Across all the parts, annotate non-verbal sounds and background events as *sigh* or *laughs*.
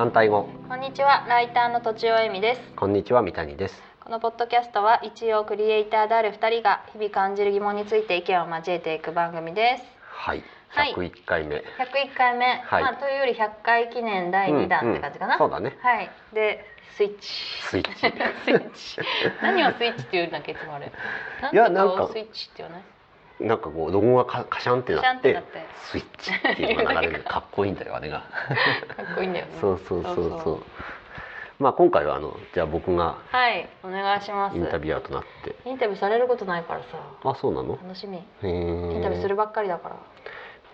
反対語。こんにちはライターのとちおえみです。こんにちは三谷です。このポッドキャストは一応クリエイターである二人が日々感じる疑問について意見を交えていく番組です。はい。はい。101回目、101回目、はい。まあというより100回記念第2弾って感じかな、うんうんそうだね。はい。でスイッチ。スイッチ。*laughs* スイッチ。何をスイッチって言うんだっけいつもあれ。いか。スイッチって言わない？なんかこうロゴがカカシャンってなっってスイッチっていうのが流れる。*laughs* かっこいいんだよあれが。かっこいいんだよね。そうそうそうそう。まあ今回はあのじゃあ僕がはいお願いします。インタビュアーとなって。インタビューされることないからさ。あそうなの？楽しみ。インタビューするばっかりだから。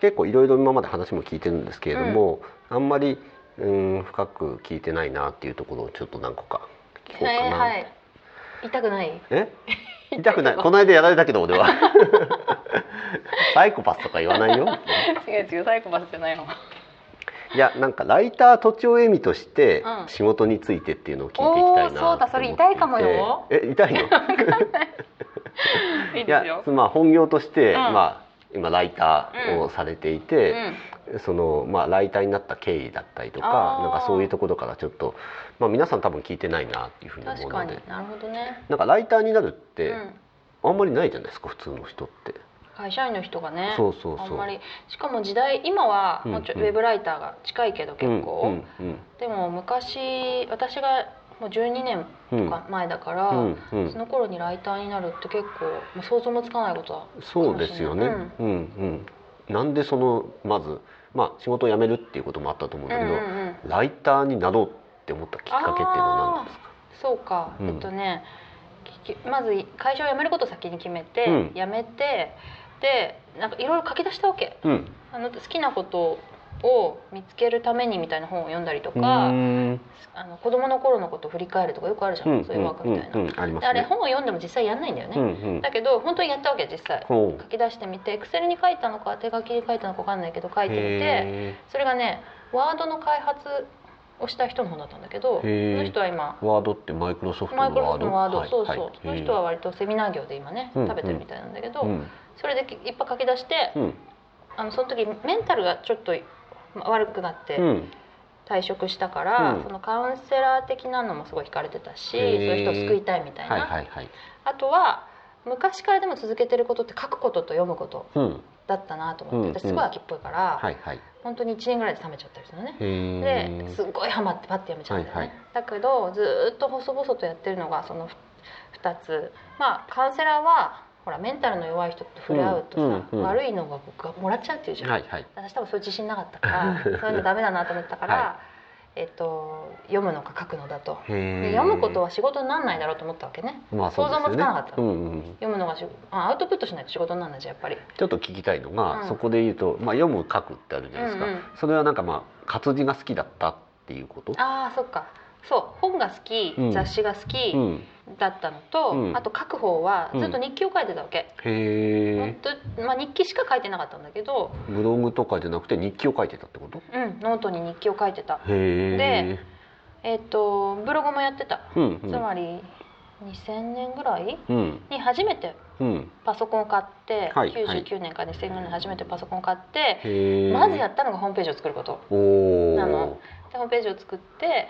結構いろいろ今まで話も聞いてるんですけれども、あんまりうん深く聞いてないなっていうところをちょっと何個か聞こうかな、えーはい。痛くない？え？痛くない。この間やられたけど俺は *laughs* *laughs* サイコパスとか言わないよ。違う違うサイコパスじゃないよいやなんかライターとちおえみとしてうん。仕事についてっていうのを聞いていきたいなおーそうだそれ痛いかもよ。え痛いの？*laughs* いやまあ本業として、うん。まあ今ライターをされていて、うん。そのまあライターになった経緯だったりとかなんかそういうところからちょっとまあ皆さん多分聞いてないなっていうふうに思うので。になるほどね、なんかライターになるっうてん、あんまりないじゃないですか普通の人って。会社員の人がねそうそうそう。あんまりしかも時代今はもうちょ、うん。うんウェブライターが近いけど結構、うんうんでも昔私がもう12年うん。とか前だから、うんうん。その頃にライターになるって結構もう想像もつかないことはそうですよね。うん。うん。なんでそのまずまあ仕事を辞めるっていうこともあったと思うんだけど、うんうんうん。ライターになろうって思ったきっかけっていうのは何ですか？そうか、うん。えっとねまず会社を辞めることを先に決めて、うん。辞めてでなんかいろいろ書き出したわけ。うん。あの好きなことを見つけるためにみたいな本を読んだりとうか、あの子供の頃のことを振り返るとかよくあるじゃん、うんそういうワークみたいな、うんうんあね。であれ本を読んでも実際やんないんだよね、うんうん。だけど本当にやったわけ実際。書き出してみてエクセルに書いたのか手書きに書いたのか分かんないけど書いてみてへそれがねワードの開発をした人の本だったんだけどそへー。の人は今ーワードってマイクロソフトマイクロソのワード。フトのワード、はいそうそう、はいその人は割とセミナー業で今ね、うん食べてるみたいなんだけど、うん。それでいっぱい書き出して、うん。あのその時メンタルがちょっとま悪くなってうん。退職したから、うん。そのカウンセラー的なのもすごい惹かれてたしそういう人を救いたいみたいな、はいはいはい。あとは昔からでも続けてることって書くことと読むことうん。だったなと思って、うん私すごい秋っぽいから、はいはい。本当に1年ぐらいで冷めちゃったりするのね。へですっごいハマってパッてやめちゃうんだよね、はいはい。だけどずーっと細々とやってるのがその2つ。まあカウンセラーはほらメンタルの弱い人と触れ合うとさ、うんうんうん。悪いのが僕はもらっちゃうっていうじゃん、はいはい。私多分そういう自信なかったから *laughs* そういうのダメだなと思ったから、はえっと、読むのか書くのだと。で読むことは仕事にならないだろうと思ったわけね。まあ想像もつかなかったうんうん。読むのがしあアウトプットしないと仕事にならないじゃんやっぱり。ちょっと聞きたいのが、うん。そこで言うと、まあ、読む書くってあるじゃないですか、うんうん。それはなんかまあ活字が好きだったっていうこと？ああそっかそう本が好き、うん。雑誌が好きうん、だったのと、うん。あと書く方はずっと日記を書いてたわけ、へほんとまあ、日記しか書いてなかったんだけど、えブログとかじゃなくて日記を書いてたってこと？うん、ノートに日記を書いてた。へええっ、とブログもやってた。うんうん。つまり2000年ぐらい？うん。に初めてうん。パソコンを買って、はい99年か2000年に初めてパソコンを買って、へえまずやったのがホームページを作ること。おおなの。でホームページを作って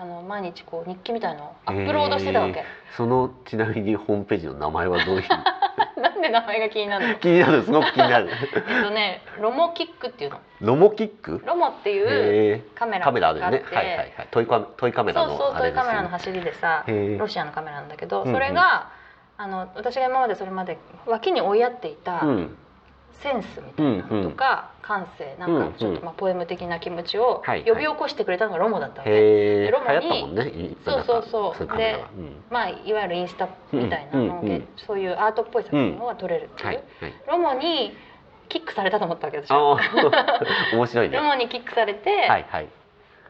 あの毎日こう日記みたいのをアップロードしてたわけ、そのちなみにホームページの名前はどういう？*laughs* なんで名前が気になるの？気になるすごく気になる。えっとねロモキックっていうの。ロモキック？ロモっていうカメラカメラあるよね。はいはいはい。トイカトイカメラそうそうのあトイカメラの走りでさロシアのカメラなんだけどうんうん。それが、あの私が今までそれまで脇に追いやっていたうん。センスみたいなのとか、感性なんかちょっとまあポエム的な気持ちをはい呼び起こしてくれたのがロモだったわけ、へえロモにそうそうそう。なんでうん。まあいわゆるインスタみたいなので、うんうん。うんそういうアートっぽい作品が撮れるっていう、はいはい。ロモにキックされたと思ったわけ私あはあ *laughs* 面白いね。ロモにキックされて、はいはい。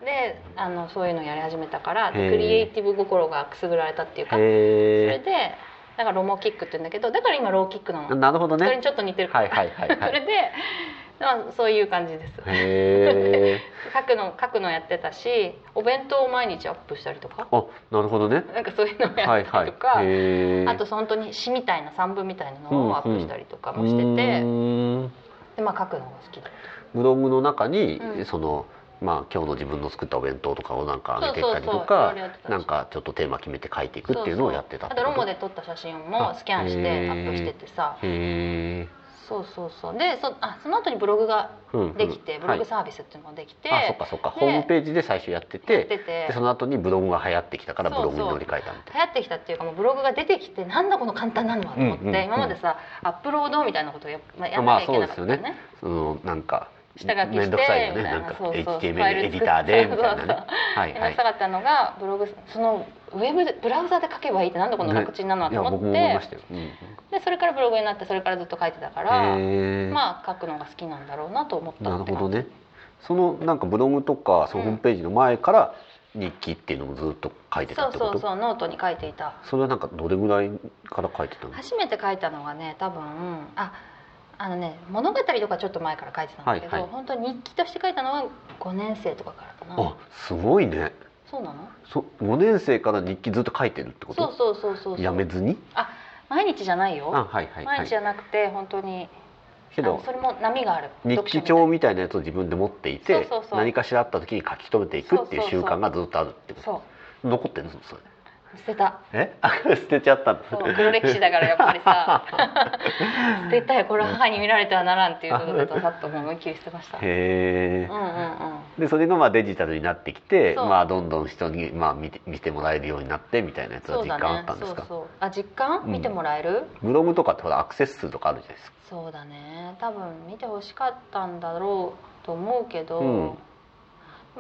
であのそういうのをやり始めたからクリエイティブ心がくすぐられたっていうか。それへでだからロモキックって言うんだけどだから今ローキックなえの。なるほどね。それにちょっと似てるから、はいはいはいはい。*laughs* それで、まあ、そういう感じです。*laughs* 書くの書くのやってたしお弁当を毎日アップしたりとか。あなるほどね。なんかそういうのをやっはいはい。たりとか、へえあと本当に詩みたいな散文みたいなのをアップしたりとかもしてて、うーん。でまあ書くのが好きだブログの中に、うん。そのまあ今日の自分の作ったお弁当とかをなんか上げてったりとかなんかちょっとテーマ決めて書いていくっていうのをやってたあとロモでで撮った写真もスキャンしてアップしててさ。へえそうそうそう。でそあその後にブログがうんうん。できて、ブログはいサービスっていうのができて、あそっかそっか。でホームページで最初やってやてでその後にブログが流行ってきたからブログに乗り換えたみたい流行ってきたっていうかもうブログが出てきてなんだこの簡単なのはと思って、うんうんうん。今までさアップロードみたいなことをや,、まあ、やんまあなきゃいけなかったよね,、そうですよなそのなんか下書きしてくさいよね。な。なんか HTML エディターでみたいなね。はいはい。面倒くさかったのがブログそのウェブでブラウザで書けばいいってなんだこの楽ちんなのはいと思っや僕も思いまて、したよ、うんうんでそれからブログになってそれからずっと書いてたから、まあ書くのが好きなんだろうなと思ったなるほどね。そのなんかブログとかそのホームページの前から日記っていうのもずっと書いてたそうってこと？そうそうノートに書いていた。それはなんかどれぐらいから書いてたの？初めて書いたのがね多分ああのね物語とかちょっと前から書いてたんだけど、はいはい。本当に日記として書いたのは5年生とかからかな。あすごいね。そうなの？そ5年生から日記ずっと書いてるってこと？そうそうそうそうそう。やめずに？毎日じゃないよ、あはいはいはい。毎日じゃなくて本当に。けどそれも波がある。日記帳みたいなやつを自分で持っていて何かしらあった時に書き留めていくっていう習慣がずっとあるってこと。残ってるのそれ捨てた。え？あ捨てちゃったの？そう黒歴史だからやっぱりさ。*laughs* 捨てたよ。これは母に見られてはならんっていうことでさっと思いっきり捨てました。へえ。うんうんうん。でそれがまあデジタルになってきてまあどんどん人にまあ見て見てもらえるようになってみたいなやつは実感あったんですか、そうそうあ実感？うん。見てもらえる、ブログとかってほらアクセス数とかあるじゃないですか。そうだね。多分見てほしかったんだろうと思うけど、うん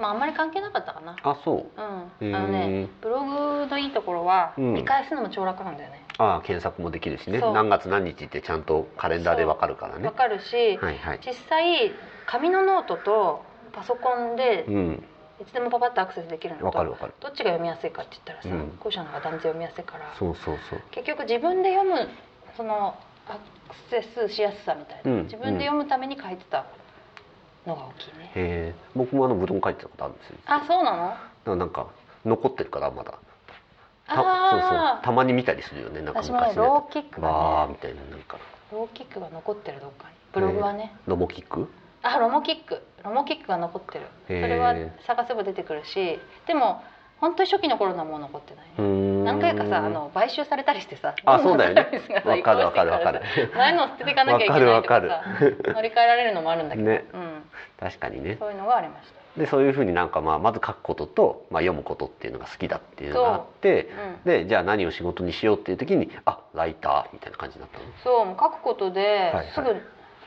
まああんまり関係なかったかな。あそう。うん。あのねブログのいいところはうん。見返すのも超楽なんだよね。あ検索もできるしね。何月何日ってちゃんとカレンダーでわかるからわ、ねかるし、はいはい。実際紙のノートとパソコンでうん。いつでもパパッとアクセスできるのとわかるわかる。どっちが読みやすいかって言ったらさ、うん。後者の方が断然読みやすいから。そうそうそう。結局自分で読むそのアクセスしやすさみたいな、うん。自分で読むために書いてたのが大きいね、へえ僕もあのブログ書いてたことあるんですよ。あそうなの？だからなんか残ってるからまだ。たそうそう。あたまに見たりするよね。なんか昔。のやローキックつわーがねみたいななんか。ローキックが残ってるどっかに。ブログはね。ロボキック？あロモキック。ロモキックが残ってる。それは探せば出てくるし。でも本当に初期の頃のはもう残ってない。何回かさあの買収されたりしてさあそうだよね。どんどんサービスがさわかるわかる移行していわかる。前のを捨てていかなきゃいけないとかわかるさわかる。乗り換えられるのもあるんだけど、ね。うん、確かにね。そういうのがありました。でそういうふうになんかまあまず書くことと、まあ、読むことっていうのが好きだっていうのがあってうん。でじゃあ何を仕事にしようっていう時にあライターみたいな感じになったの？そう書くことではいすぐ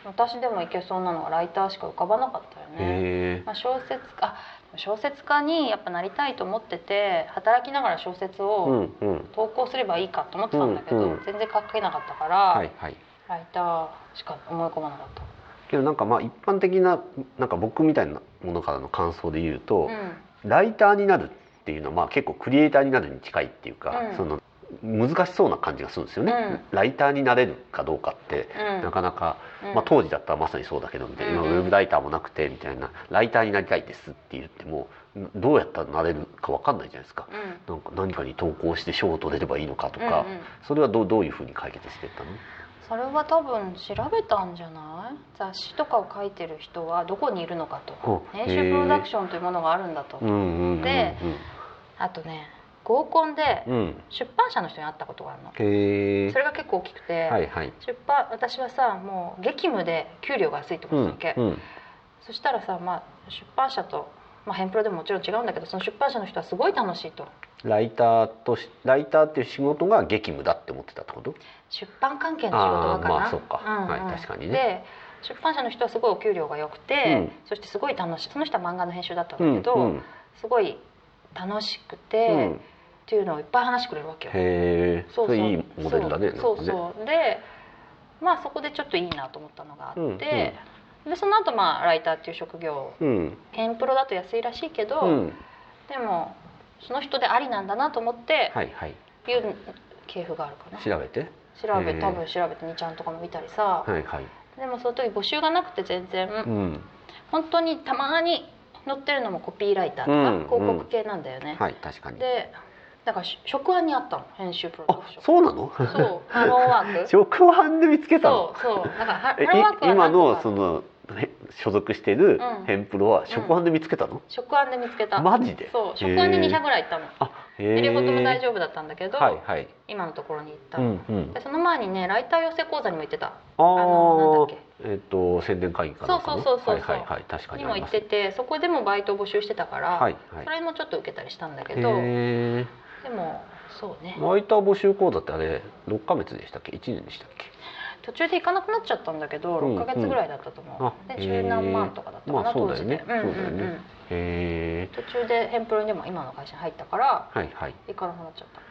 私でもいけそうなのはライターしか浮かばなかったよね、まあ、小説家あ小説家にやっぱなりたいと思ってて働きながら小説うを投稿すればいいかと思ってたんだけど、うんうん。全然書けなかったから、はいはい。ライターしか思い込まなかった。けどなんかまあ一般的ななんか僕みたいなものからの感想で言うと、うん。ライターになるっていうのはまあ結構クリエイターになるに近いっていうか、うん。その難しそうな感じがするんですよね、うん。ライターになれるかどうかって、うん。なかなか、うん。まあ、当時だったらまさにそうだけどみたいな、うん今ウェブライターもなくてみたいなライターになりたいですって言ってもどうやったらなれるかわかんないじゃないですか。うん。なんか何かに投稿して賞を取れればいいのかとか、うんうん。それはどうどういうふうに解決してたの？それは多分調べたんじゃない？雑誌とかを書いてる人はどこにいるのかと編集プロダクションというものがあるんだと、うんうんうんうんであとね合コンでうん。出版社の人に会ったことがあるの。へえそれが結構大きくて、はいはい。出版私はさもう激務で給料が安いってたわけ、うんそしたらさ、まあ、出版社と、まあ、ヘンプロでももちろん違うんだけどその出版社の人はすごい楽しいと。ライターとしライターっていう仕事が激務だって思ってたってこと？出版関係の仕事だから。まあそうかはい確かにね。で出版社の人はすごいお給料が良くて、うん。そしてすごい楽しいその人は漫画の編集だったんうんだけど、うん。すごい楽しくて、うん。っていうのをいっぱい話してくれるわけよ。へえそうそれいいモデルだねそう。そうそう。でまあそこでちょっといいなと思ったのがあって、うんうん。でその後まあライターっていう職業うん。ヘンプロだと安いらしいけど、うん。でもその人でありなんだなと思って、はいはい。いう系譜があるかな。調べて？調べ多分調べて2ちゃんとかも見たりさ、はいはい。でもその時募集がなくて全然、うん。本当にたまに載ってるのもコピーライターとか、うん広告系なんだよね、はい確かに。でだからし職案にあったの編集プロダあクション。そうなの？そうハローワーク。*laughs* 食案で見つけたの？そうそう。だからハローワークはい今のそのへ所属してるうん。ヘンプロは食案で見つけたの、食案で見つけた。マジで？そう食案で2社ぐらい行ったの。あへで両方とも大夫丈夫だったんだけど、はいはい。今のところに行ったうの、んうん。でその前にねライター養成講座にも行ってた。あのなんだっあえっ、と宣伝会議かなそうそうそうそうはいはいはい。確かににも行っててそこでもバイト募集してたから、はいはい。それもちょっと受けたりしたんだけどでもそうね。ライター募集講座ってあれ6ヶ月でしたっけ？1年でしたっけ？途中で行かなくなっちゃったんだけどうん6ヶ月ぐらいだったと思う、あで十何万とかだったかな、まあそう当時だよね。で。うんうんそうだよね。うんへえ途中でヘンプロにでも今の会社に入ったからはいはい。行かなくなっちゃった。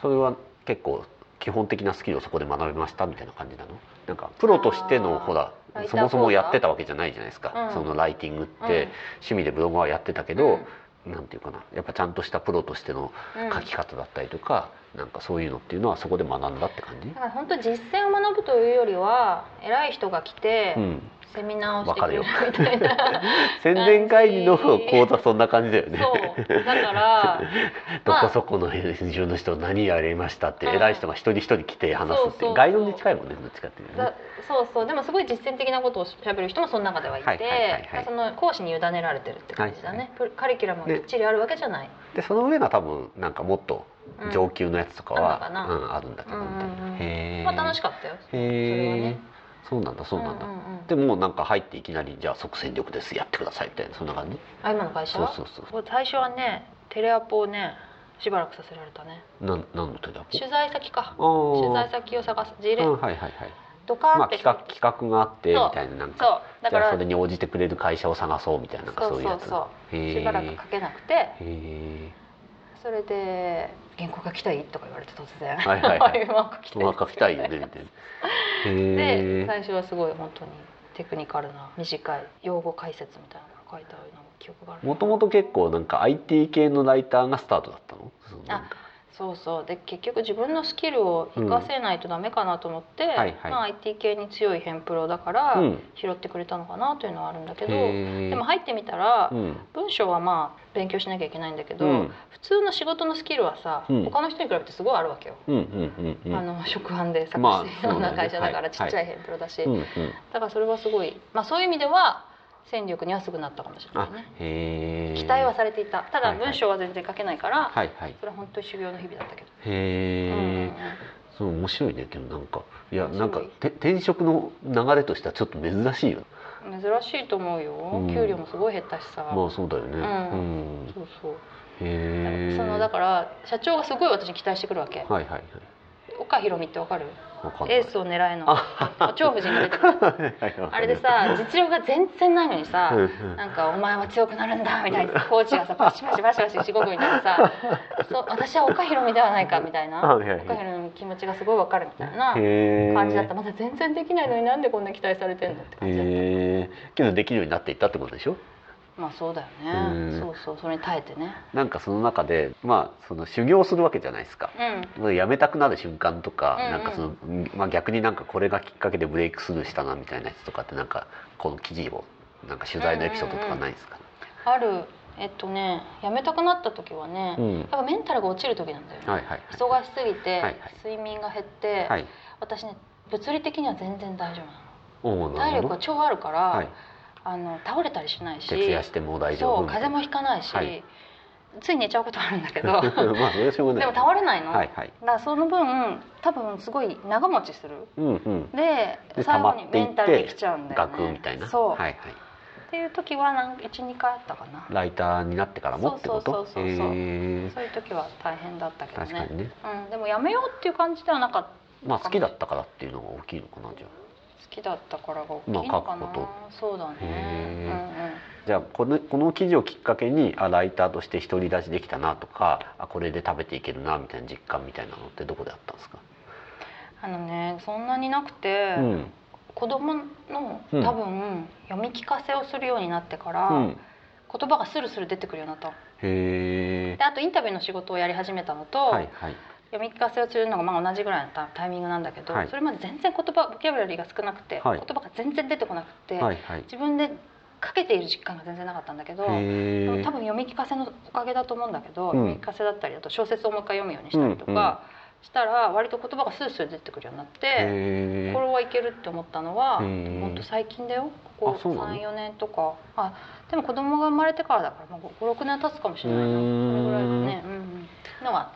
それは結構基本的なスキルをそこで学べましたみたいな感じなの？なんかプロとしてのほらそもそもやってたわけじゃないじゃないですか、うん。そのライティングって、うん趣味でブログはやってたけど、なんていうかな。やっぱちゃんとしたプロとしてのうん。書き方だったりとか、なんかそういうのっていうのはそこで学んだって感じ？だ、から本当実践を学ぶというよりは偉い人が来て、うん、セミナーをしてくれるみたいな。*laughs* 宣伝会議の講座そんな感じだよね。そう。だから *laughs* どこそこの編集の人何やりましたってうん偉い人が一人一人来て話すってそうそうそう。ガイドに近いもんねどっちかっていうとね。だそうそう。でもすごい実践的なことをしゃべる人もその中ではいて、講師に委ねられてるって感じだね、プカリキュラムがきっちりあるわけじゃない、でその上が多分なんかもっと上級のやつとかは、うんあるんだけどみたいな、へえまあ楽しかったよ。へえね。そうなんだそうなんだ、でもなんか入っていきなりじゃあ即戦力ですやってくださいみたいなそんな感じ？あ今の会社そうそうそう。最初はねテレアポをねしばらくさせられたね。なんなんの手だ取材先か。取材先を探す。事例うん。はいはいはい。ドカーンまあって、企画企画があってみたいななんそう。かだからそれに応じてくれる会社を探そうみたいなそそうういうやつ。そうそうしばらく書けなくて。へえそれで「原稿書きたい?」とか言われて突然「はいはいはい。今書きたい」まあ書きたいよねみたいな。*laughs* へでえ。最初はすごい本当にテクニカルな短い用語解説みたいなのが書いてあるのも記憶があるもともと結構なんか IT 系のライターがスタートだったの？そのなんかそうそう。で結局自分のスキルを活かせないとダメかなと思って、はいはい。まあ、IT 系に強いヘンプロだからうん。拾ってくれたのかなというのはあるんだけど、へえでも入ってみたら、うん。文章はまあ勉強しなきゃいけないんだけど、うん。普通の仕事のスキルはさ、うん。他の人に比べてすごいあるわけよ。うんうんうんうん。あの職案で作まあしてるような *laughs* 会社だからちっちゃいヘンプロだし、うんうん。だからそれはすごい、まあ、そういう意味では戦力にはすぐなったかもしれなあいね期待はされていた。ただ文章は全然書けないから、はいはい。それは本当に修行の日々だったけど、へうんうんえそう面白いねけどなんか。いやなんかて転職の流れとしてはちょっと珍しいようん珍しいと思うよ、うん。給料もすごい減ったしさ、まあそうだよね。うん。うん。そうそう。へえそのだから社長がすごい私に期待してくるわけ。はいはいはい岡ひろみってわかる？エースを狙えの。あ超夫人が出てくる。あれでさ実力が全然ないのにさなんか「お前は強くなるんだ」みたいな。コーチがさバシバシバシバシしごくみたいなさ。*laughs* そう私は岡ひろみではないかみたいな。岡ひろみの気持ちがすごいわかるみたいな感じだった。まだ全然できないのになんでこんな期待されてんのって感じだった。けどできるようになっていったってことでしょ？まあそうだようん。ねそうそう。それに耐えてね。なんかその中でまあその修行するわけじゃないですか。うん。辞めたくなる瞬間とか、うんうん。なんかその、まあ、逆になんかこれがきっかけでブレイクスルーしたなみたいなやつとかってなんかこの記事をなんか取材のエピソードとかないですか、ある。えっとね辞めたくなった時はね、うん。やっぱメンタルが落ちる時なんだよね、はいはい忙しすぎて、はいはい。睡眠が減って、はい。私ね物理的には全然大丈夫なの。体力は超あるから、はいあの倒れたりしないし。徹夜しても大丈夫そう風邪もひかないし、はい。つい寝ちゃうことあるんだけど。*laughs* まあでも倒れないの、はいはい。だからその分多分すごい長持ちする。うんうん。でで最後にメンタルできちゃうんだよね。学みたいな。そう、はいはい。っていう時は12回あったかな。ライターになってからもってこと？そうそうそうそうへえそういう時は大変だったけどね。ね。うん、でもやめようっていう感じではなかったまあ好きだったからっていうのが大きいのかなじゃあ好きだったからが大きいのかな、まあそうだね。へじゃあこのこの記事をきっかけにあライターとして独り立ちできたなとかあこれで食べていけるなみたいな実感みたいなのってどこであったんですか、うんうん、あのねそんなになくて、うん。子供のうん。多分読み聞かせをするようになってから、うん、言葉がスルスル出てくるようになったの。へえであとインタビューの仕事をやり始めたのと、はいはい読み聞かせをするのがまあ同じぐらいのタタイミングなんだけど、はい。それまで全然言葉ボキャブラリーが少なくて、はい。言葉が全然出てこなくて、はいはい。自分でかけている実感が全然なかったんだけど、多分読み聞かせのおかげだと思うんだけど、うん。読み聞かせだったりあと小説をもう一回読むようにしたりとか、したら割と言葉がスースー出てくるようになってこれはいけるって思ったのは本当最近だよここあそうなの？34年とか。あでも子供が生まれてからだから56年経つかもしれないな。これぐらいだねうん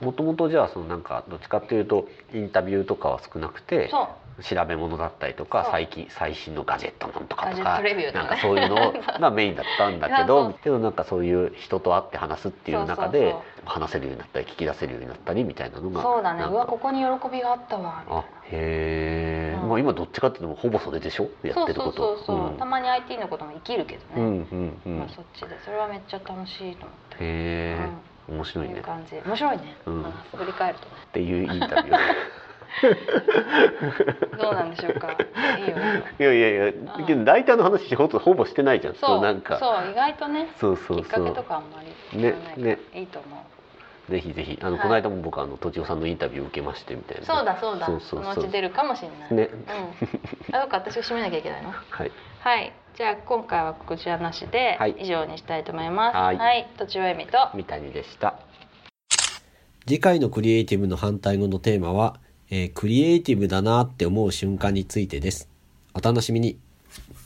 もともとじゃあそのなんかどっちかっていうとインタビューとかは少なくて調べ物だったりとか最近最新のガジェットなんとかとかなんかそういうのが *laughs* メインだったんだけどう。けどなんかそういう人と会って話すっていう中で話せるようになったり聞き出せるようになったりみたいなのがそうだね。うわここに喜びがあったわ。あへえ、うん。まあ今どっちかっていうとほぼそれでしょ？やなってること。そうたまに IT のことも生きるけどね、うんうんうん。まあ、そっちで。それはめっちゃ楽しいと思って。へえ、面白いうね感じ。面白いね、うん。あ振り返るとね。っていうインタビュー。*laughs* *laughs* どうなんでしょうか。いいよ。いやいやいやうん。けど大体の話ほぼほぼしてないじゃん。そう。なんか。そう意外とねそうそうきっかそうけとかあんまりねね。いいと思うぜひぜひ。あの、はい。この間も僕あのとちおさんのインタビュー受けましてみたいな。そうだそうだ。そうそうそう。のうち出るかもしれない。ね。うん。あどうか私が締めなきゃいけないの？はい。はい。じゃあ今回はこちらなしではい。以上にしたいと思います。はい。はい。とちおえみと。三谷でした。次回のクリエイティブの反対語のテーマは、えークリエイティブだなって思う瞬間についてです。お楽しみに。